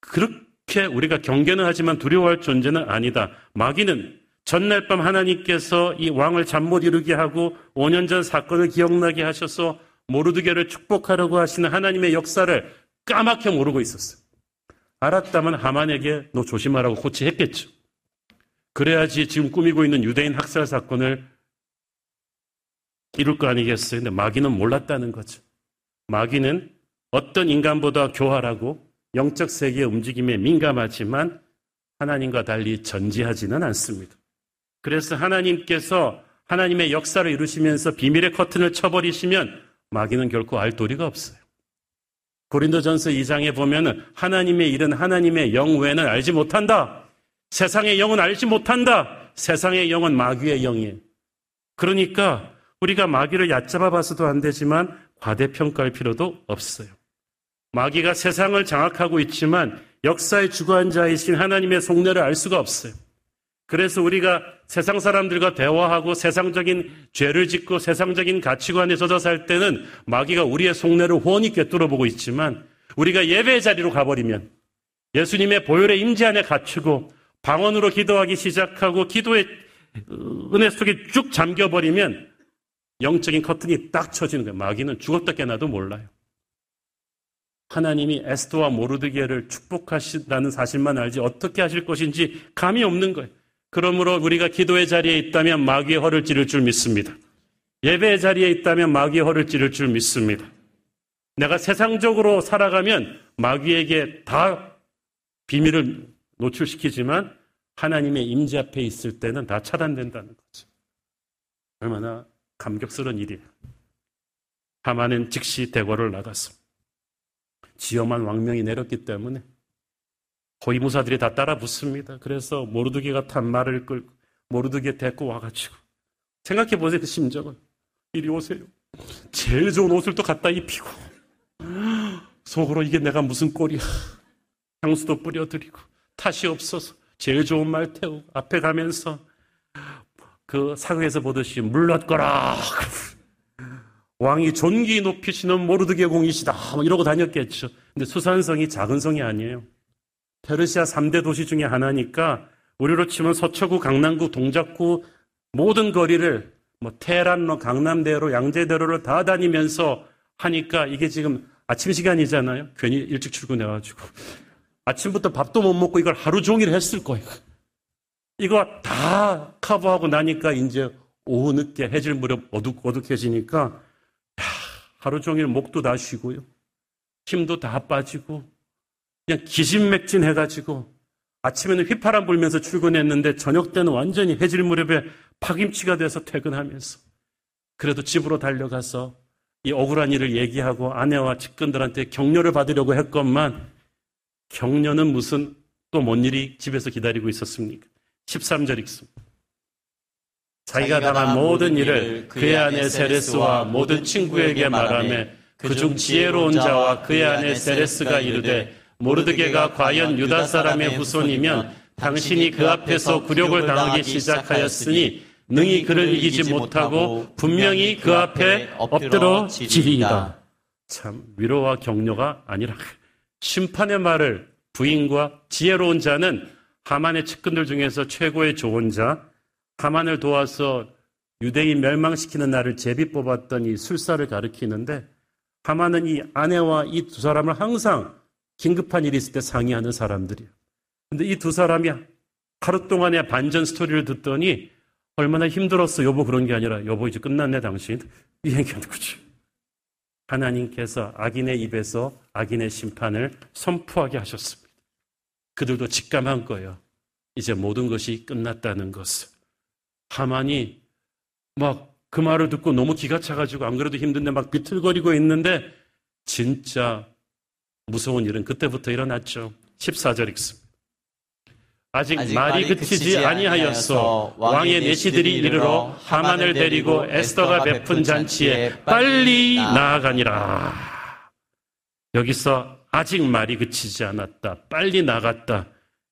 그렇게 우리가 경계는 하지만 두려워할 존재는 아니다. 마귀는 전날 밤 하나님께서 이 왕을 잠 못 이루게 하고 5년 전 사건을 기억나게 하셔서 모르드게를 축복하려고 하시는 하나님의 역사를 까맣게 모르고 있었어요. 알았다면 하만에게 너 조심하라고 코치했겠죠. 그래야지 지금 꾸미고 있는 유대인 학살 사건을 이룰 거 아니겠어요? 근데 마귀는 몰랐다는 거죠. 마귀는 어떤 인간보다 교활하고 영적 세계의 움직임에 민감하지만 하나님과 달리 전지하지는 않습니다. 그래서 하나님께서 하나님의 역사를 이루시면서 비밀의 커튼을 쳐버리시면 마귀는 결코 알 도리가 없어요. 고린도전서 2장에 보면은 하나님의 일은 하나님의 영 외에는 알지 못한다. 세상의 영은 알지 못한다. 세상의 영은 마귀의 영이에요. 그러니까 우리가 마귀를 얕잡아 봐서도 안 되지만 과대평가할 필요도 없어요. 마귀가 세상을 장악하고 있지만 역사의 주관자이신 하나님의 속내를 알 수가 없어요. 그래서 우리가 세상 사람들과 대화하고 세상적인 죄를 짓고 세상적인 가치관에 젖어 살 때는 마귀가 우리의 속내를 훤히 꿰뚫어 보고 있지만 우리가 예배의 자리로 가버리면 예수님의 보혈의 임재 안에 갖추고 방언으로 기도하기 시작하고 기도의 은혜 속에 쭉 잠겨버리면 영적인 커튼이 딱 쳐지는 거예요. 마귀는 죽었다 깨나도 몰라요. 하나님이 에스더와 모르드게를 축복하신다는 사실만 알지 어떻게 하실 것인지 감이 없는 거예요. 그러므로 우리가 기도의 자리에 있다면 마귀의 허를 찌를 줄 믿습니다. 예배의 자리에 있다면 마귀의 허를 찌를 줄 믿습니다. 내가 세상적으로 살아가면 마귀에게 다 비밀을 노출시키지만 하나님의 임재 앞에 있을 때는 다 차단된다는 거죠. 얼마나 감격스러운 일이에요. 하만은 즉시 대궐을 나갔어. 지엄한 왕명이 내렸기 때문에 호위무사들이 다 따라 붙습니다. 그래서 모르드게가 탄 말을 끌고 모르드게 데리고 와가지고 생각해 보세요 그 심정을 이리 오세요. 제일 좋은 옷을 또 갖다 입히고 (gasps) 속으로 이게 내가 무슨 꼴이야. 향수도 뿌려드리고 탓이 없어서 제일 좋은 말 태우고 앞에 가면서 그 사극에서 보듯이 물렀거라. (laughs) 왕이 존귀 높이시는 모르드게 공이시다. 뭐 이러고 다녔겠죠. 근데 수산성이 작은 성이 아니에요. 페르시아 3대 도시 중에 하나니까 우리로 치면 서초구, 강남구, 동작구 모든 거리를 뭐 테란로, 강남대로, 양재대로를 다 다니면서 하니까 이게 지금 아침 시간이잖아요. 괜히 일찍 출근해가지고 아침부터 밥도 못 먹고 이걸 하루 종일 했을 거예요. 이거 다 커버하고 나니까 이제 오후 늦게 해질 무렵 어둑, 어둑해지니까 하루 종일 목도 다 쉬고요. 힘도 다 빠지고 그냥 기진맥진 해가지고 아침에는 휘파람 불면서 출근했는데 저녁 때는 완전히 해질 무렵에 파김치가 돼서 퇴근하면서 그래도 집으로 달려가서 이 억울한 일을 얘기하고 아내와 측근들한테 격려를 받으려고 했건만 격려는 무슨 또 뭔 일이 집에서 기다리고 있었습니까? 13절 읽습니다. 자기가 당한 모든 일을 그의 아내 세레스와 모든 친구에게 말하며 그중 지혜로운 자와 그의 아내 세레스가 이르되 모르드게가 과연 유다 사람의 후손이면 당신이 그 앞에서 굴욕을 당하기 시작하였으니 능히 그를 이기지 못하고 분명히 그 앞에 엎드러 지리이다. 참 위로와 격려가 아니라 심판의 말을 부인과 지혜로운 자는 하만의 측근들 중에서 최고의 좋은 자, 하만을 도와서 유대인 멸망시키는 날을 제비 뽑았던 이 술사를 가리키는데 하만은 이 아내와 이 두 사람을 항상 긴급한 일이 있을 때 상의하는 사람들이에요. 근데 이 두 사람이 하루 동안의 반전 스토리를 듣더니 얼마나 힘들었어. 여보 그런 게 아니라 여보 이제 끝났네 당신. 이 얘기하는 거죠. 하나님께서 악인의 입에서 악인의 심판을 선포하게 하셨습니다. 그들도 직감한 거예요. 이제 모든 것이 끝났다는 것을. 하만이 막 그 말을 듣고 너무 기가 차가지고 안 그래도 힘든데 막 비틀거리고 있는데 진짜 무서운 일은 그때부터 일어났죠. 14절 읽습니다. 아직, 아직 말이 그치지 아니하였어 왕의 내시들이 이르러 하만을 데리고 에스더가 베푼 잔치에 빨리 나아가니라. 여기서 아직 말이 그치지 않았다. 빨리 나갔다.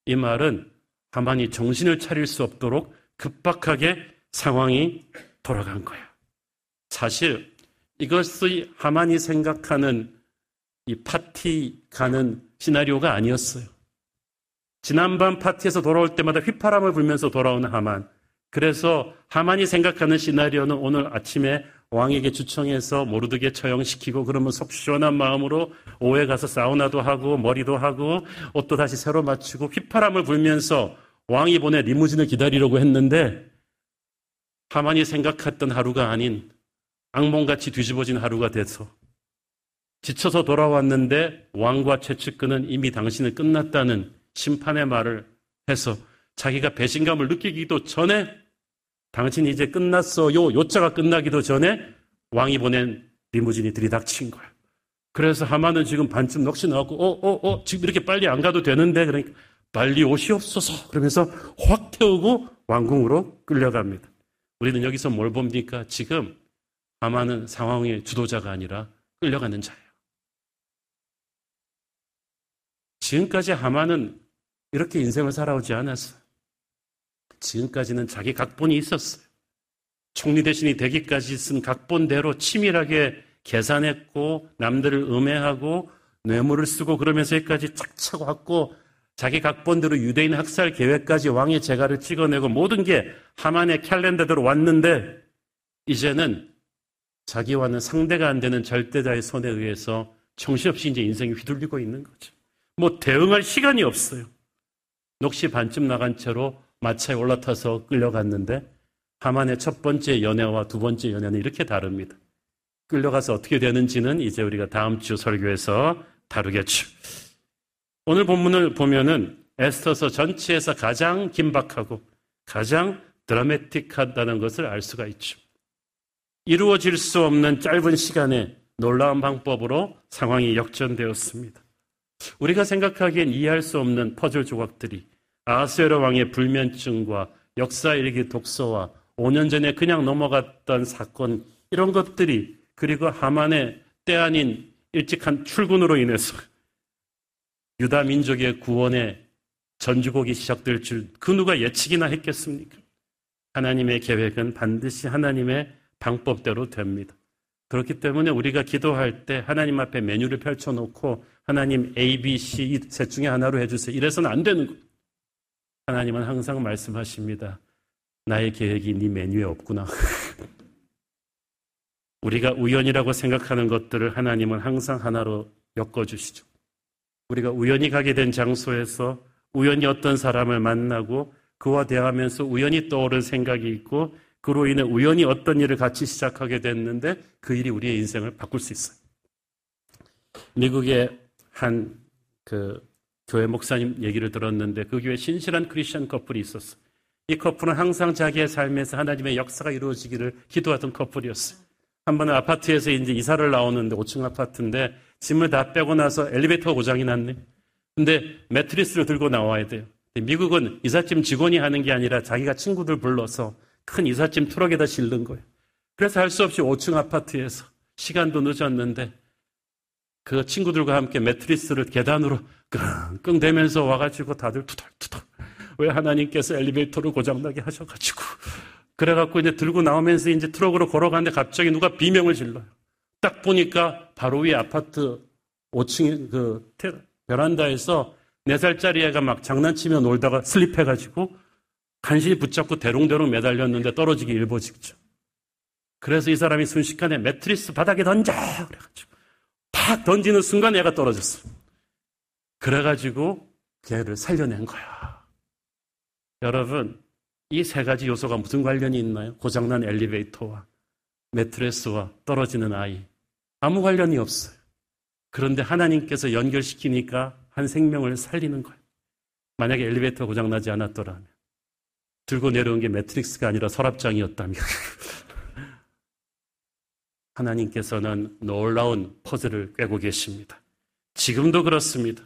이 말은 하만이 정신을 차릴 수 없도록 급박하게 상황이 돌아간 거야. 사실 이것이 하만이 생각하는 이 파티 가는 시나리오가 아니었어요. 지난밤 파티에서 돌아올 때마다 휘파람을 불면서 돌아오는 하만. 그래서 하만이 생각하는 시나리오는 오늘 아침에 왕에게 주청해서 모르드게 처형시키고 그러면 속 시원한 마음으로 오해 가서 사우나도 하고 머리도 하고 옷도 다시 새로 맞추고 휘파람을 불면서 왕이 보내 리무진을 기다리려고 했는데 하만이 생각했던 하루가 아닌 악몽같이 뒤집어진 하루가 돼서 지쳐서 돌아왔는데 왕과 최측근은 이미 당신은 끝났다는 심판의 말을 해서 자기가 배신감을 느끼기도 전에 당신이 이제 끝났어요. 요자가 끝나기도 전에 왕이 보낸 리무진이 들이닥친 거야. 그래서 하마는 지금 반쯤 넋이 나왔고, 어, 어, 어, 지금 이렇게 빨리 안 가도 되는데, 그러니까 빨리 오시옵소서. 그러면서 확 태우고 왕궁으로 끌려갑니다. 우리는 여기서 뭘 봅니까? 지금 하만은 상황의 주도자가 아니라 끌려가는 자예요. 지금까지 하만은 이렇게 인생을 살아오지 않았어요. 지금까지는 자기 각본이 있었어요. 총리 대신이 되기까지 쓴 각본대로 치밀하게 계산했고 남들을 음해하고 뇌물을 쓰고 그러면서 여기까지 착착 왔고 자기 각본대로 유대인 학살 계획까지 왕의 재가를 찍어내고 모든 게 하만의 캘린더대로 왔는데 이제는 자기와는 상대가 안 되는 절대자의 손에 의해서 정신없이 이제 인생이 휘둘리고 있는 거죠. 뭐 대응할 시간이 없어요. 녹시 반쯤 나간 채로 마차에 올라타서 끌려갔는데 하만의 첫 번째 연애와 두 번째 연애는 이렇게 다릅니다. 끌려가서 어떻게 되는지는 이제 우리가 다음 주 설교에서 다루겠죠. 오늘 본문을 보면은 에스터서 전체에서 가장 긴박하고 가장 드라마틱하다는 것을 알 수가 있죠. 이루어질 수 없는 짧은 시간에 놀라운 방법으로 상황이 역전되었습니다. 우리가 생각하기엔 이해할 수 없는 퍼즐 조각들이 아스에로 왕의 불면증과 역사 일기 독서와 5년 전에 그냥 넘어갔던 사건 이런 것들이 그리고 하만의 때 아닌 일찍한 출근으로 인해서 유다 민족의 구원의 전주곡이 시작될 줄 그 누가 예측이나 했겠습니까? 하나님의 계획은 반드시 하나님의 방법대로 됩니다. 그렇기 때문에 우리가 기도할 때 하나님 앞에 메뉴를 펼쳐놓고 하나님 A, B, C 셋 중에 하나로 해주세요. 이래서는 안 되는 거예요. 하나님은 항상 말씀하십니다. 나의 계획이 네 메뉴에 없구나. (laughs) 우리가 우연이라고 생각하는 것들을 하나님은 항상 하나로 엮어주시죠. 우리가 우연히 가게 된 장소에서 우연히 어떤 사람을 만나고 그와 대하면서 우연히 떠오른 생각이 있고 그로 인해 우연히 어떤 일을 같이 시작하게 됐는데 그 일이 우리의 인생을 바꿀 수 있어요. 미국의 한 그 교회 목사님 얘기를 들었는데 그 교회 신실한 크리스천 커플이 있었어요. 이 커플은 항상 자기의 삶에서 하나님의 역사가 이루어지기를 기도하던 커플이었어요. 한 번은 아파트에서 이제 이사를 나오는데 5층 아파트인데 짐을 다 빼고 나서 엘리베이터 고장이 났네. 근데 매트리스를 들고 나와야 돼요. 미국은 이삿짐 직원이 하는 게 아니라 자기가 친구들 불러서 큰 이삿짐 트럭에다 실는 거예요. 그래서 할 수 없이 5층 아파트에서 시간도 늦었는데 그 친구들과 함께 매트리스를 계단으로 끙끙 대면서 와가지고 다들 투덜투덜 왜 하나님께서 엘리베이터를 고장나게 하셔가지고 그래갖고 이제 들고 나오면서 이제 트럭으로 걸어가는데 갑자기 누가 비명을 질러요. 딱 보니까 바로 위에 아파트 5층 그 베란다에서 4살짜리 애가 막 장난치며 놀다가 슬립해가지고 간신히 붙잡고 대롱대롱 매달렸는데 떨어지기 일보 직전. 그래서 이 사람이 순식간에 매트리스 바닥에 던져! 그래가지고 탁 던지는 순간 애가 떨어졌어. 그래가지고 걔를 살려낸 거야. 여러분, 이 세 가지 요소가 무슨 관련이 있나요? 고장난 엘리베이터와 매트레스와 떨어지는 아이. 아무 관련이 없어요. 그런데 하나님께서 연결시키니까 한 생명을 살리는 거예요. 만약에 엘리베이터 고장나지 않았더라면. 들고 내려온 게 매트릭스가 아니라 서랍장이었다면. (laughs) 하나님께서는 놀라운 퍼즐을 꿰고 계십니다. 지금도 그렇습니다.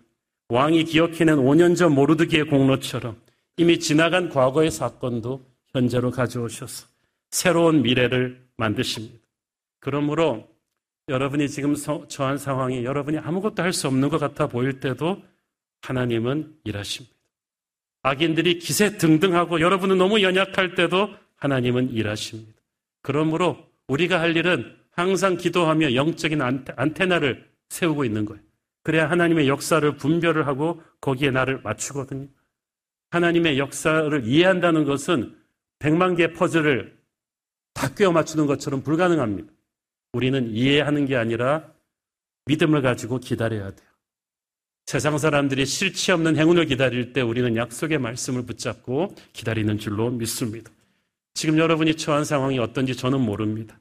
왕이 기억해낸 5년 전 모르드기의 공로처럼 이미 지나간 과거의 사건도 현재로 가져오셔서 새로운 미래를 만드십니다. 그러므로 여러분이 지금 처한 상황이 여러분이 아무것도 할 수 없는 것 같아 보일 때도 하나님은 일하십니다. 악인들이 기세 등등하고 여러분은 너무 연약할 때도 하나님은 일하십니다. 그러므로 우리가 할 일은 항상 기도하며 영적인 안테나를 세우고 있는 거예요. 그래야 하나님의 역사를 분별을 하고 거기에 나를 맞추거든요. 하나님의 역사를 이해한다는 것은 백만 개의 퍼즐을 다 꿰어 맞추는 것처럼 불가능합니다. 우리는 이해하는 게 아니라 믿음을 가지고 기다려야 돼요. 세상 사람들이 실치 없는 행운을 기다릴 때 우리는 약속의 말씀을 붙잡고 기다리는 줄로 믿습니다. 지금 여러분이 처한 상황이 어떤지 저는 모릅니다.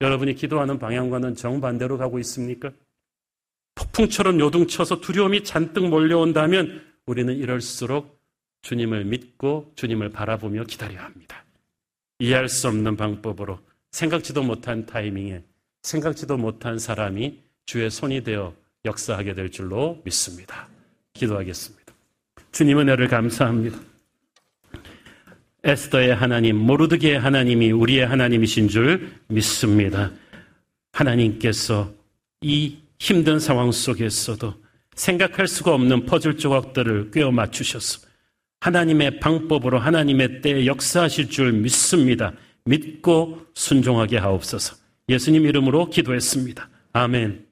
여러분이 기도하는 방향과는 정반대로 가고 있습니까? 폭풍처럼 요동쳐서 두려움이 잔뜩 몰려온다면 우리는 이럴수록 주님을 믿고 주님을 바라보며 기다려야 합니다. 이해할 수 없는 방법으로 생각지도 못한 타이밍에 생각지도 못한 사람이 주의 손이 되어 역사하게 될 줄로 믿습니다. 기도하겠습니다. 주님 은혜를 감사합니다. 에스더의 하나님, 모르드게의 하나님이 우리의 하나님이신 줄 믿습니다. 하나님께서 이 힘든 상황 속에서도 생각할 수가 없는 퍼즐 조각들을 꿰어 맞추셔서 하나님의 방법으로 하나님의 때에 역사하실 줄 믿습니다. 믿고 순종하게 하옵소서. 예수님 이름으로 기도했습니다. 아멘.